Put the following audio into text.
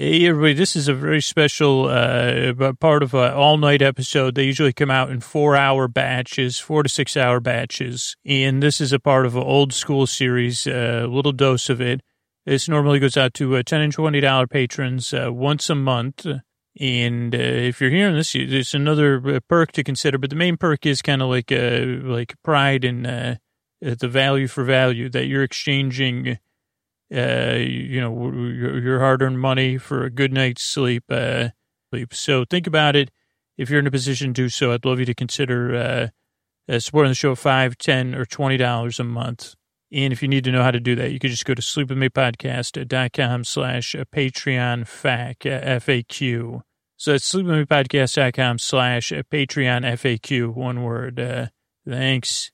Hey, everybody, this is a very special uh, part of an all night episode. They usually come out in four hour batches, four to six hour batches. And this is a part of an old school series, a little dose of it. This normally goes out to uh, 10 and $20 patrons uh, once a month. And uh, if you're hearing this, there's another uh, perk to consider. But the main perk is kind of like uh, like pride and uh, the value for value that you're exchanging uh, you know, your, hard-earned money for a good night's sleep. Uh, sleep. So think about it. If you're in a position to do so, I'd love you to consider uh, uh, supporting the show five, ten, or twenty dollars a month. And if you need to know how to do that, you can just go to sleepwithmepodcast.com slash Patreon FAQ, F-A-Q. So it's sleepwithmepodcast.com slash Patreon FAQ, one word. Uh, thanks.